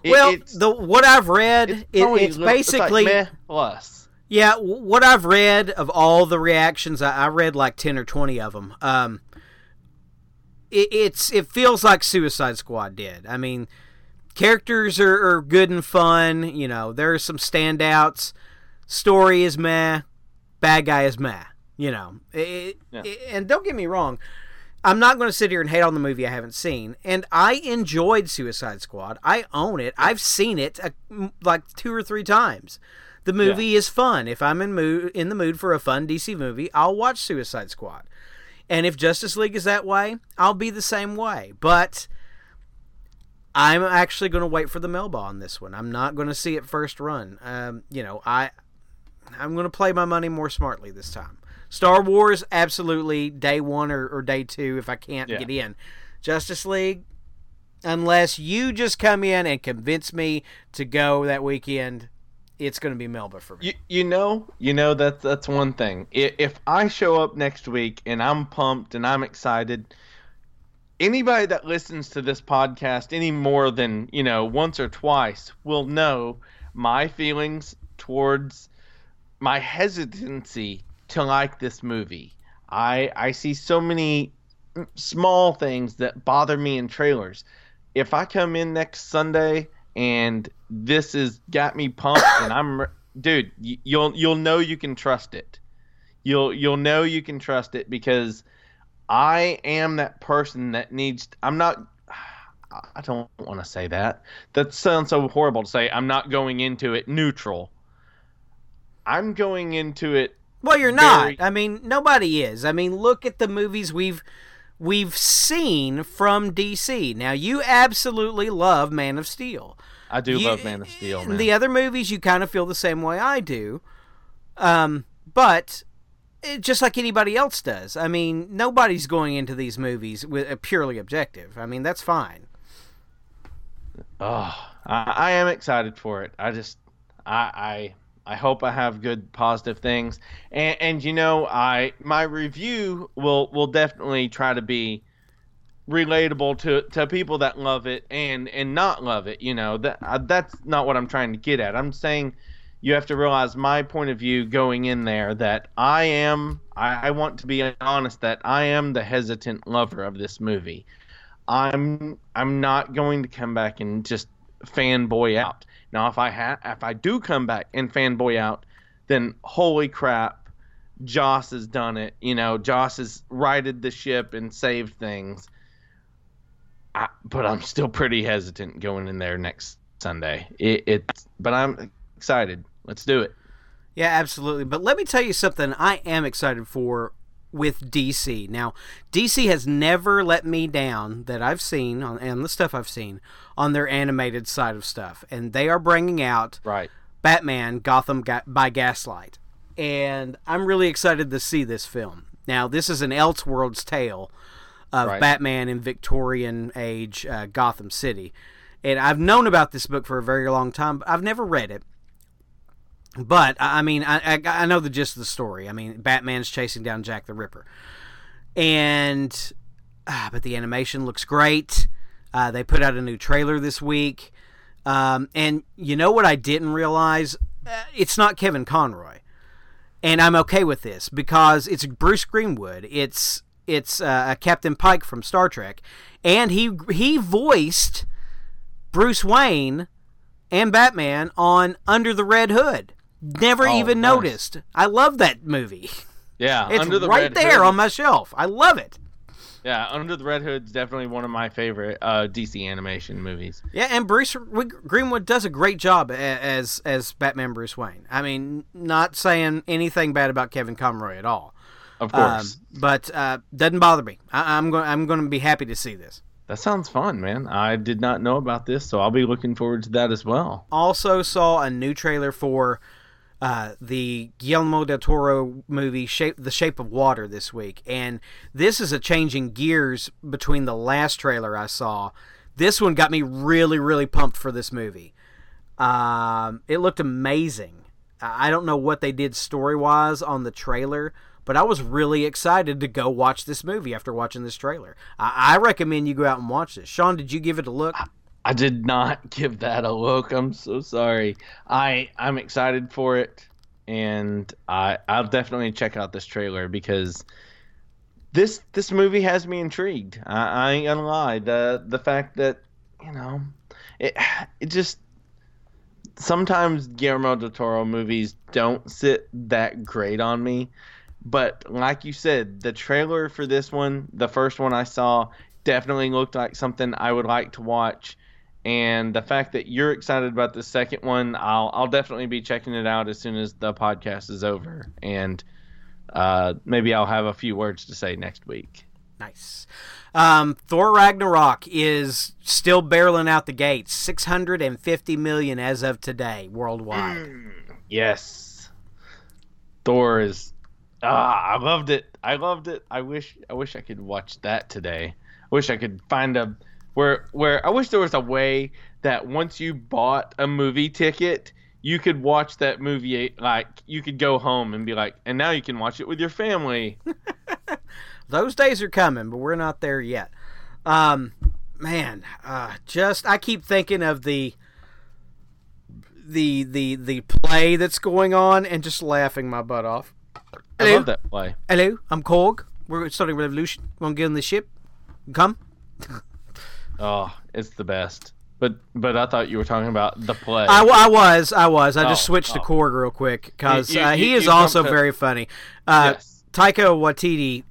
It- well, the what I've read, it's, it, it's like basically meh plus. yeah. What I've read of all the reactions, I, I read like ten or twenty of them. Um, it, it's it feels like Suicide Squad did. I mean, characters are, are good and fun. You know, there are some standouts. Story is meh. Bad guy is meh. You know, it, Yeah. it- and don't get me wrong. I'm not going to sit here and hate on the movie I haven't seen. And I enjoyed Suicide Squad. I own it. I've seen it uh, like two or three times. The movie is fun. If I'm in mood in the mood for a fun DC movie, I'll watch Suicide Squad. And if Justice League is that way, I'll be the same way. But I'm actually going to wait for the Melba on this one. I'm not going to see it first run. Um, you know, I I'm going to play my money more smartly this time. Star Wars, absolutely day one or, or day two if I can't Yeah. get in. Justice League, unless you just come in and convince me to go that weekend, it's going to be Melba for me. You, you know, you know that's that's one thing. If I show up next week and I'm pumped and I'm excited, anybody that listens to this podcast any more than you know once or twice will know my feelings towards my hesitancy to like this movie. I I see so many small things that bother me in trailers. If I come in next Sunday and this is got me pumped and I'm dude, you'll you'll know you can trust it. You'll you'll know you can trust it because I am that person that needs I'm not [SIGHS] I don't want to say that. That sounds so horrible to say. I'm not going into it neutral. I'm going into it Well, you're not. I mean, nobody is. I mean, look at the movies we've we've seen from DC. Now, you absolutely love Man of Steel. I do You- love Man of Steel, man. The other movies, you kind of feel the same way I do. Um, but it, just like anybody else does. I mean, nobody's going into these movies with a purely objective. I mean, that's fine. Oh, I, I am excited for it. I just, I, I, I hope I have good positive things. And, and you know, I my review will will definitely try to be relatable to to people that love it and and not love it. You know, that uh, that's not what I'm trying to get at. I'm saying you have to realize my point of view going in there that I am I, I want to be honest that I am the hesitant lover of this movie. I'm I'm not going to come back and just fanboy out. Now, if I ha- if I do come back and fanboy out, then holy crap, Joss has done it. You know, Joss has righted the ship and saved things. I, but I'm still pretty hesitant going in there next Sunday. It, it's but I'm excited. Let's do it. Yeah, absolutely. But let me tell you something I am excited for with DC. Now, DC has never let me down that I've seen on and the stuff I've seen on their animated side of stuff, and they are bringing out Right. Batman Gotham Ga- by Gaslight. And I'm really excited to see this film. Now, this is an Elseworlds tale of Right. Batman in Victorian age uh, Gotham City. And I've known about this book for a very long time, but I've never read it. But I mean, I, I, I know the gist of the story. I mean, Batman's chasing down Jack the Ripper, and ah, but the animation looks great. Uh, they put out a new trailer this week, um, and you know what I didn't realize? Uh, it's not Kevin Conroy, and I'm okay with this because it's Bruce Greenwood. It's it's uh, Captain Pike from Star Trek, and he he voiced Bruce Wayne and Batman on Under the Red Hood. Never Oh, even nice. noticed. I love that movie. Yeah. [LAUGHS] It's Under the right there Hood- on my shelf. I love it. Yeah, Under the Red Hood's definitely one of my favorite uh, DC animation movies. Yeah, and Bruce Greenwood does a great job a- as as Batman Bruce Wayne. I mean, not saying anything bad about Kevin Conroy at all. Of Um, course. but uh, doesn't bother me. I, I'm going. I'm going to be happy to see this. that sounds fun, man. I did not know about this, so I'll be looking forward to that as well. Also saw a new trailer for uh, the Guillermo del Toro movie Shape The Shape of Water this week, and this is a changing gears between the last trailer I saw. This one got me really, really pumped for this movie. Um, it looked amazing. I don't know what they did story wise on the trailer, but I was really excited to go watch this movie after watching this trailer. I, I recommend you go out and watch this. Sean, did you give it a look? I did not [LAUGHS] give that a look. I'm so sorry. I I'm excited for it, and I I'll definitely check out this trailer because this this movie has me intrigued. I, I ain't gonna lie. The the fact that you know it [SIGHS] it just sometimes Guillermo del Toro movies don't sit that great on me. But like you said, the trailer for this one, the first one I saw, definitely looked like something I would like to watch. And the fact that you're excited about the second one, I'll I'll definitely be checking it out as soon as the podcast is over, and uh, maybe I'll have a few words to say next week. Nice. Um, Thor Ragnarok is still barreling out the gates. 650 million as of today worldwide. Yes, Thor is. Ah, I loved it. I loved it. I wish I wish I could watch that today. I wish I could find a where where I wish there was a way that once you bought a movie ticket, you could watch that movie like you could go home and be like, and now you can watch it with your family. [LAUGHS] Those days are coming, but we're not there yet. Um, man, uh, just I keep thinking of the the the the play that's going on and just laughing my butt off. I Hello? love that play. Hello, I'm Korg. We're starting a revolution. Want to get on the ship? Come. [LAUGHS] Oh, it's the best. But but I thought you were talking about the play. I, I was, I was. I just Oh, switched to oh. Korg real quick because uh, he you- is you also to- very funny. Uh, yes. Taika Waititi.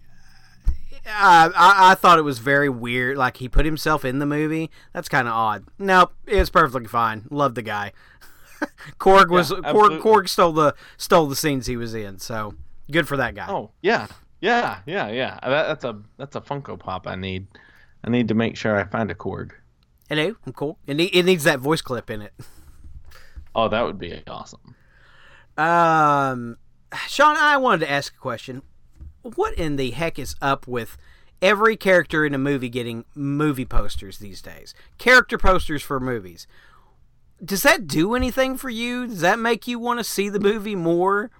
Uh, I, I thought it was very weird. Like he put himself in the movie. That's kind of odd. Nope, it's perfectly fine. Love the guy. [LAUGHS] Korg was Yeah, Korg. Korg stole the stole the scenes he was in. So good for that guy. Oh yeah, yeah, yeah, yeah. That, that's a that's a Funko Pop. I need. I need to make sure I find a Korg. Hello, I'm cool. It, need, it needs that voice clip in it. Oh, that would be awesome. Um, Sean, I wanted to ask a question. What in the heck is up with every character in a movie getting movie posters these days? Character posters for movies. Does that do anything for you? Does that make you want to see the movie more?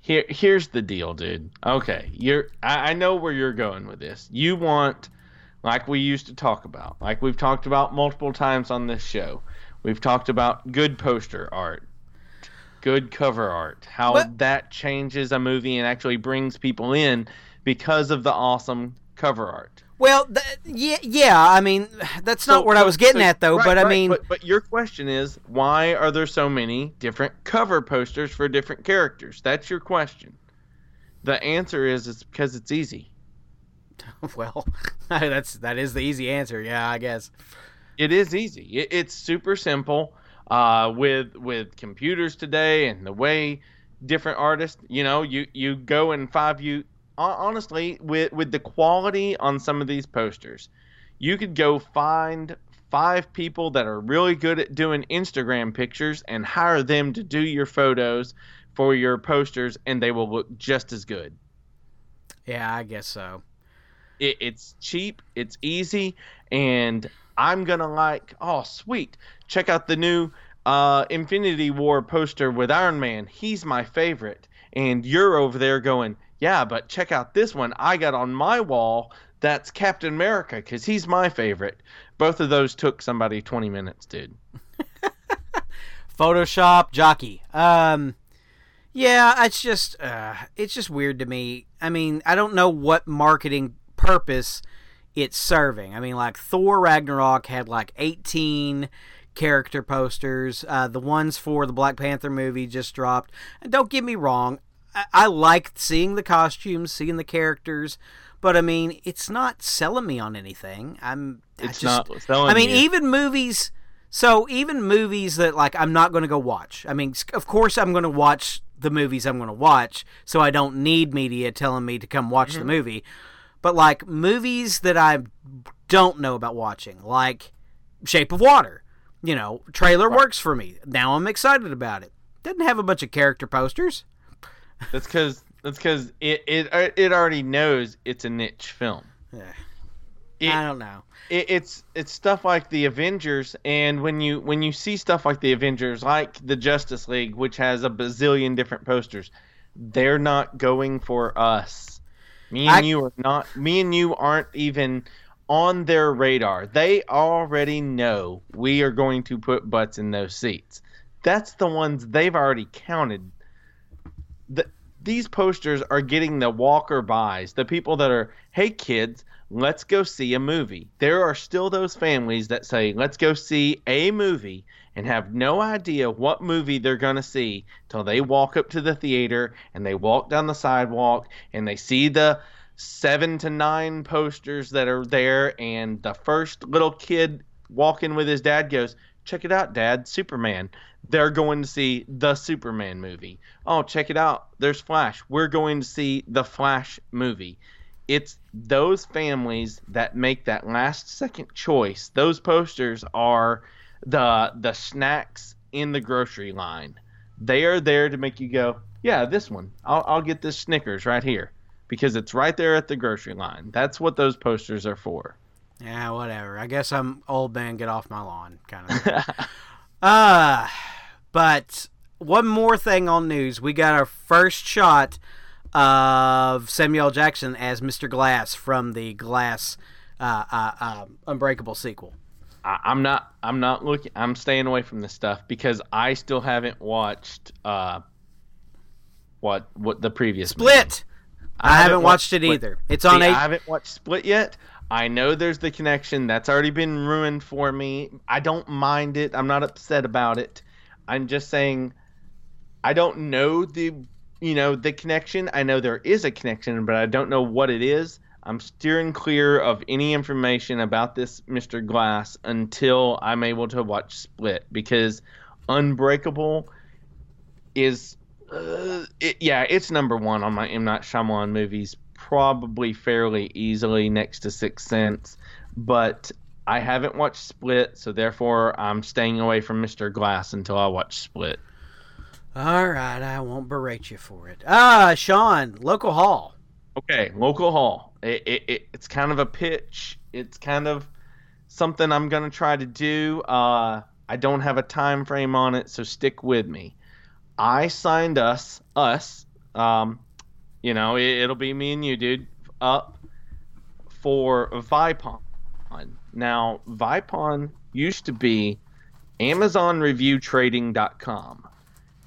Here, here's the deal, dude. Okay, you're. I, I know where you're going with this. You want, like we used to talk about, like we've talked about multiple times on this show. We've talked about good poster art, good cover art, how that changes a movie and actually brings people in because of the awesome cover art. Well, th- yeah, yeah. I mean, that's not So- what I was getting so- at, though. right, but I right, mean, but, but your question is, why are there so many different cover posters for different characters? That's your question. The answer is, it's because it's easy. [LAUGHS] well, [LAUGHS] that's that is the easy answer. Yeah, I guess. It is easy. It, it's super simple. Uh, with with computers today and the way different artists, you know, you you go and five you honestly, with with the quality on some of these posters, you could go find five people that are really good at doing Instagram pictures and hire them to do your photos for your posters, and they will look just as good. Yeah, I guess so. It, it's cheap, it's easy, and I'm gonna like. Oh, sweet! Check out the new uh, Infinity War poster with Iron Man. He's my favorite, and you're over there going, yeah, but check out this one I got on my wall. That's Captain America because he's my favorite. Both of those took somebody 20 minutes, dude. [LAUGHS] Photoshop jockey. Um, yeah, it's just uh, it's just weird to me. I mean, I don't know what marketing purpose it's serving. I mean, like Thor Ragnarok had like 18 character posters. Uh, the ones for the Black Panther movie just dropped. And don't get me wrong, I, I like seeing the costumes, seeing the characters, but I mean, it's not selling me on anything. I'm. It's just, not selling. I mean, you. even movies. So even movies that like I'm not going to go watch. I mean, of course I'm going to watch the movies I'm going to watch, so I don't need media telling me to come watch Mm-hmm. the movie. But like movies that I don't know about watching, like Shape of Water, you know, trailer works for me. Now I'm excited about it. Doesn't have a bunch of character posters. That's because that's because it, it uh, it already knows it's a niche film. Yeah. It, I don't know. it, it's it's stuff like the Avengers, and when you when you see stuff like the Avengers, like the Justice League, which has a bazillion different posters, they're not going for us. Me and I- you are not. Me and you aren't even on their radar. They already know we are going to put butts in those seats. That's the ones they've already counted. The, these posters are getting the walker buys, the people that are, hey kids, let's go see a movie. There are still those families that say, let's go see a movie and have no idea what movie they're going to see till they walk up to the theater and they walk down the sidewalk and they see the seven to nine posters that are there. And the first little kid walking with his dad goes check it out dad superman. They're going to see the superman movie. Oh check it out. There's flash. We're going to see the flash movie. It's those families that make that last second choice. Those posters are the the snacks in the grocery line they are there to make you go yeah this one i'll, I'll get this snickers right here because it's right there at the grocery line that's what those posters are for Yeah, whatever. I guess I'm old man. Get off my lawn, kind of. [LAUGHS] uh but one more thing on news. We got our first shot of Samuel Jackson as Mr. Glass from the Glass uh, uh, uh, Unbreakable sequel. I, I'm not. I'm not looking. I'm staying away from this stuff because I still haven't watched. Uh, what what the previous. Split. I, haven't watched, it Split. either. It's on See, eight. I haven't watched Split yet. I know there's the connection. That's already been ruined for me. I don't mind it. I'm not upset about it. I'm just saying I don't know the you know the connection. I know there is a connection, but I don't know what it is. I'm steering clear of any information about this Mr. Glass until I'm able to watch Split because Unbreakable is uh, it, yeah, it's number one on my M Night Shyamalan movies, probably fairly easily next to Sixth Sense. But I haven't watched Split, so therefore I'm staying away from Mr. Glass until I watch Split. All right, I won't berate you for it. Ah, Sean, local haul. Okay, local haul. It, it, it, it's kind of a pitch. It's kind of something I'm gonna try to do. Uh, I don't have a time frame on it, so stick with me. I signed us, us, um, you know, it, it'll be me and you, dude, up for Vipon. Now, Vipon used to be AmazonReviewTrading.com.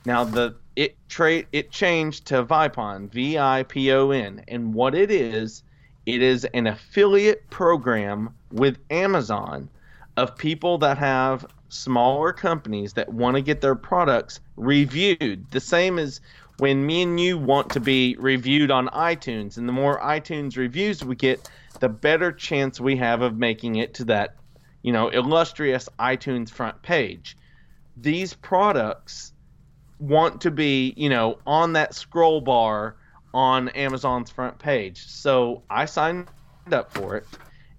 Now the it trade it changed to Vipon, V I P O N, and what it is, it is an affiliate program with Amazon of people that have smaller companies that want to get their products reviewed. The same as when me and you want to be reviewed on iTunes, and the more iTunes reviews we get, the better chance we have of making it to that, you know, illustrious iTunes front page. These products want to be, you know, on that scroll bar on Amazon's front page. So I signed up for it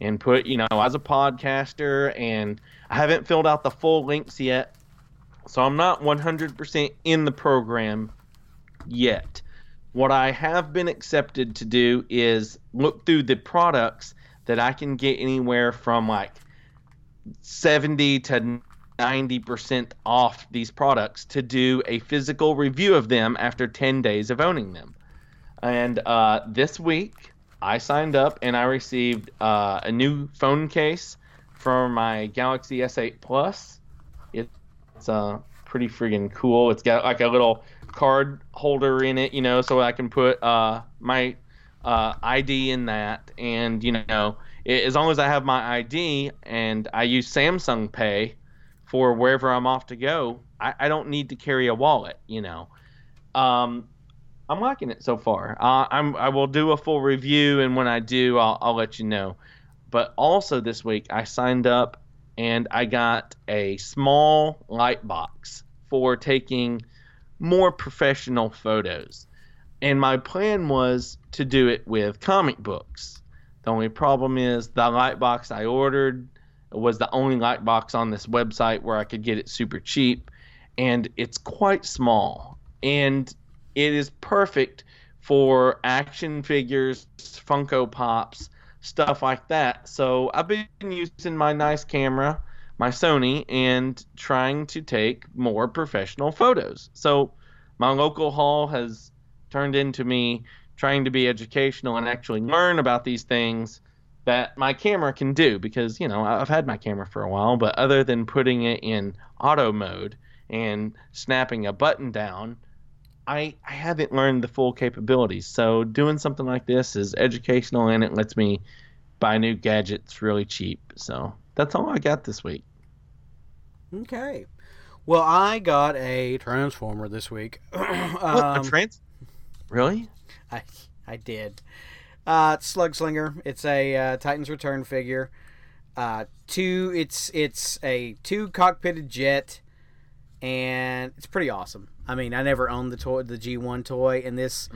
and put, you know, as a podcaster, and I haven't filled out the full links yet. So I'm not 100% in the program yet. What I have been accepted to do is look through the products that I can get anywhere from like 70 to 90% off these products to do a physical review of them after 10 days of owning them. And uh, this week, I signed up and I received uh, a new phone case for my Galaxy S8 Plus. It's uh, pretty friggin' cool. It's got like a little card holder in it, you know, so I can put uh, my uh, ID in that. And, you know, it, as long as I have my ID and I use Samsung Pay for wherever I'm off to go, I, I don't need to carry a wallet, you know. Um, I'm liking it so far. Uh, I'm I will do a full review, and when I do, I'll, I'll let you know. But also this week, I signed up and I got a small light box for taking more professional photos. And my plan was to do it with comic books. The only problem is the light box I ordered was the only light box on this website where I could get it super cheap, and it's quite small. And it is perfect for action figures, Funko Pops, stuff like that. So I've been using my nice camera, my Sony, and trying to take more professional photos. So my local haul has turned into me trying to be educational and actually learn about these things that my camera can do because you know I've had my camera for a while, but other than putting it in auto mode and snapping a button down, I I haven't learned the full capabilities. So doing something like this is educational and it lets me buy new gadgets really cheap. So that's all I got this week. Okay. Well, I got a transformer this week. [CLEARS THROAT] what, a um, trans? Really? I I did. Uh, it's Slugslinger. It's a uh, Titans Return figure. Uh, two. It's it's a two cockpitted jet, and it's pretty awesome. I mean, I never owned the toy, the G one toy, and this.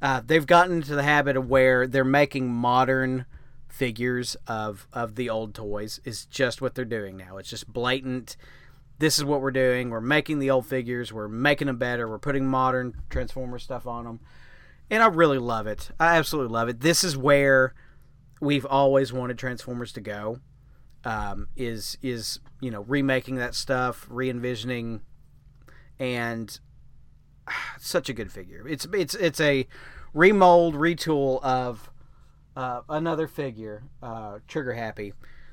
Uh, they've gotten into the habit of where they're making modern figures of of the old toys. Is just what they're doing now. It's just blatant. This is what we're doing. We're making the old figures. We're making them better. We're putting modern Transformer stuff on them and I really love it. I absolutely love it. This is where we've always wanted Transformers to go. Um, is is you know remaking that stuff, re envisioning, and such a good figure. It's it's it's a remold, retool of uh, another figure, uh, Trigger Happy,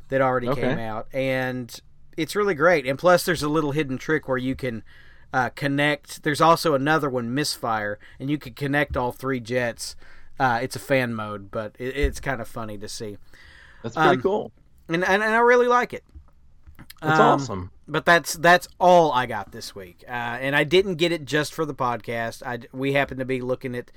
that already Okay. came out, and it's really great. And plus, there's a little hidden trick where you can uh, connect. There's also another one, Misfire, and you can connect all three jets. Uh, it's a fan mode, but it, it's kind of funny to see, That's pretty Um, cool. and, and and I really like it. That's Um, awesome. But that's that's all I got this week, uh, and I didn't get it just for the podcast. I we happened to be looking at.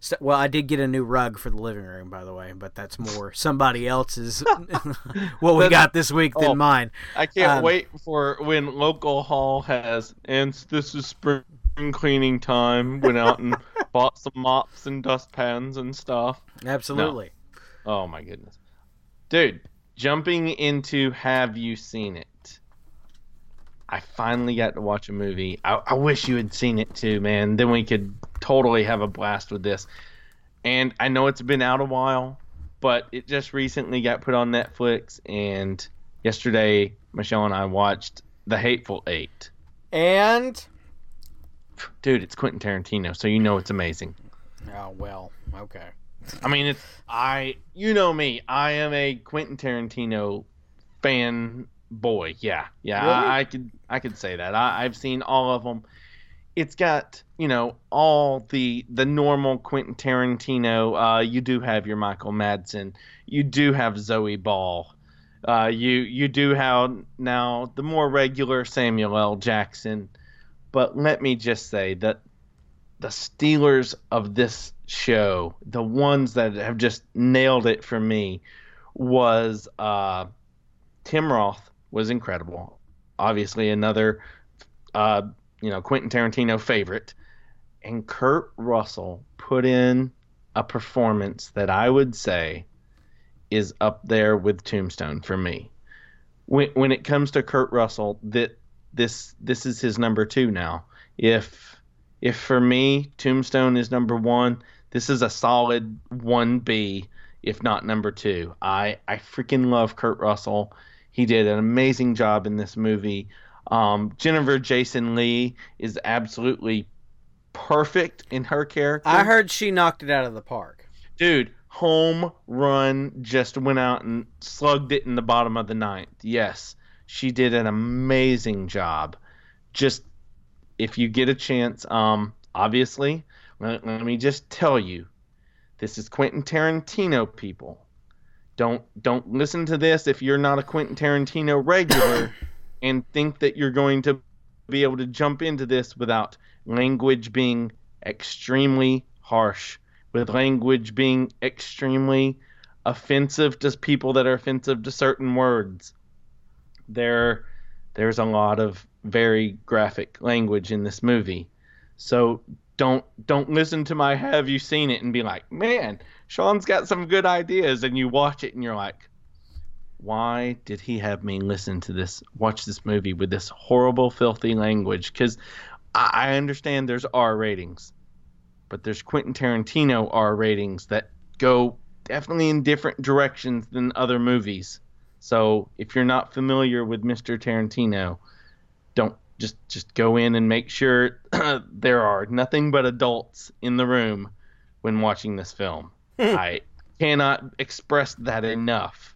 So- Well, I did get a new rug for the living room, by the way, but that's more somebody else's [LAUGHS] [LAUGHS] what we got this week than oh. mine. I can't um, wait for when local haul has and this is spring cleaning time. Went out and [LAUGHS] bought some mops and dustpans and stuff. Absolutely. Oh my goodness, dude! Jumping into have you seen it? I finally got to watch a movie. I, I wish you had seen it too, man. Then we could totally have a blast with this. And I know it's been out a while, but it just recently got put on Netflix. And yesterday, Michelle and I watched The Hateful Eight. And Dude, it's Quentin Tarantino, so you know it's amazing. oh well, okay. I mean, it's I. You know me. I am a Quentin Tarantino fan boy. Yeah, yeah. Really? I, I could I could say that. I, I've seen all of them. It's got you know all the the normal Quentin Tarantino. Uh, you do have your Michael Madsen. You do have Zoe Bell. Uh, you you do have now the more regular Samuel L. Jackson. But let me just say that the stealers of this show, the ones that have just nailed it for me, was uh, Tim Roth was incredible. Obviously, another uh, you know Quentin Tarantino favorite, and Kurt Russell put in a performance that I would say is up there with Tombstone for me. When when it comes to Kurt Russell, that this this is his number two now. If if for me Tombstone is number one, this is a solid one B, if not number two. I I freaking love Kurt Russell. He did an amazing job in this movie. Um, Jennifer Jason Lee is absolutely perfect in her character. I heard she knocked it out of the park. Dude, home run just went out and slugged it in the bottom of the ninth. Yes, she did an amazing job. Just if you get a chance, um, obviously, let, let me just tell you, this is Quentin Tarantino, people. Don't don't listen to this if you're not a Quentin Tarantino regular [COUGHS] and think that you're going to be able to jump into this without language being extremely harsh, with language being extremely offensive to people that are offensive to certain words. There there's a lot of very graphic language in this movie. So don't don't listen to my have you seen it and be like, "Man, Sean's got some good ideas." And you watch it and you're like, why did he have me listen to this, watch this movie with this horrible, filthy language? Because I, I understand there's R ratings, but there's Quentin Tarantino R ratings that go definitely in different directions than other movies. So if you're not familiar with Mr. Tarantino, just just go in and make sure [CLEARS THROAT] there are nothing but adults in the room when watching this film. [LAUGHS] Hmm. I cannot express that enough.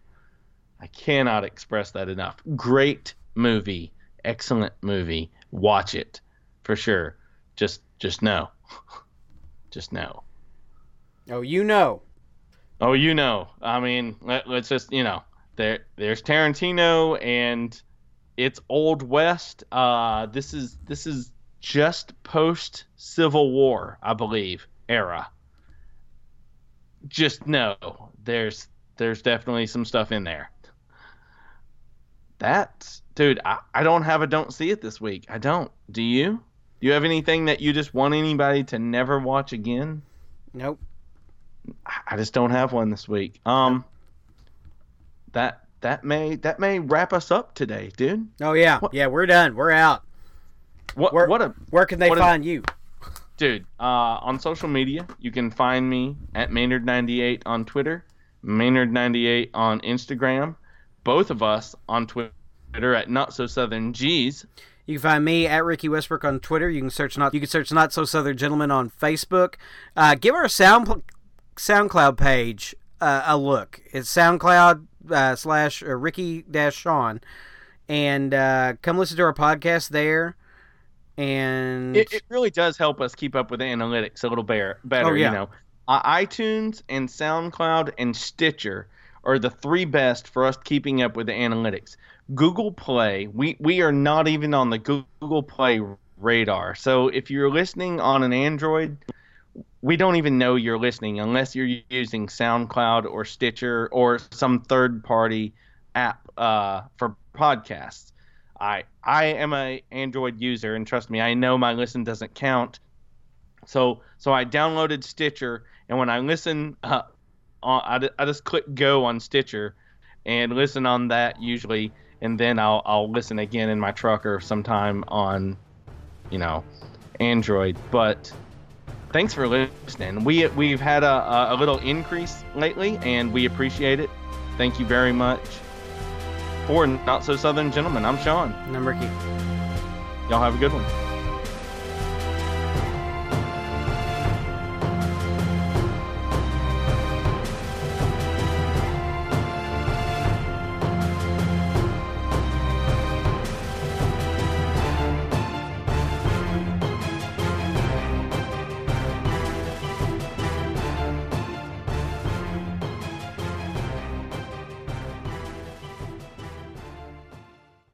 I cannot express that enough. Great movie, excellent movie. Watch it for sure. Just just know. [LAUGHS] just know. Oh, you know. Oh, you know. I mean, let, us just you know there there's Tarantino and it's Old West. Uh, this is this is just post Civil War, I believe, era. Just know there's there's definitely some stuff in there. That dude, I, I don't have a don't see it this week. I don't. Do you? Do you have anything that you just want anybody to never watch again? Nope. I just don't have one this week. Um that that may that may wrap us up today, dude. Oh yeah, what? yeah, we're done. We're out. What where, what a where can they find a, you, dude? Uh, on social media, you can find me at Maynard98 on Twitter, Maynard98 on Instagram, both of us on Twitter at Not So Southern G's. You can find me at Ricky Westbrook on Twitter. You can search not you can search Not So Southern Gentleman on Facebook. Uh, give our sound SoundCloud page uh, a look. It's SoundCloud uh, slash uh, Ricky dash Sean, and uh, come listen to our podcast there. And it, it, really does help us keep up with the analytics a little better. Better, oh, yeah. you know, iTunes and SoundCloud and Stitcher are the three best for us keeping up with the analytics. Google Play, we we are not even on the Google Play radar. So if you're listening on an Android, we don't even know you're listening unless you're using SoundCloud or Stitcher or some third party app uh, for podcasts. I I am a Android user and trust me, I know my listen doesn't count. So so I downloaded Stitcher and when I listen, uh, I, I just click go on Stitcher and listen on that usually, and then I'll I'll listen again in my truck or sometime on, you know, Android. But thanks for listening. We we've had a, a little increase lately, and we appreciate it. Thank you very much. For Not So Southern Gentlemen, I'm Sean. And I'm Ricky. Y'all have a good one.